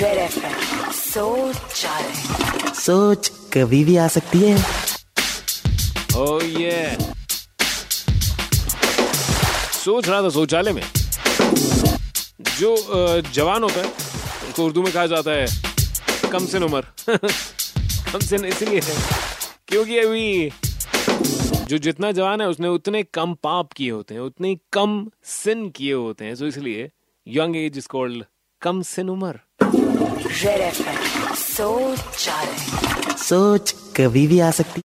Red FM सोच सोच कभी भी आ सकती है। ओ ये सोच रहा था शौचालय में। जो जवान होता है उसको उर्दू में कहा जाता है कम से उम्र। कम से इसलिए है क्योंकि अभी जो जितना जवान है उसने उतने कम पाप किए होते हैं उतने कम सिन किए होते हैं। सो इसलिए यंग एज इज़ कॉल्ड कम सिन उम्र। सोच सोच कभी भी आ सकती।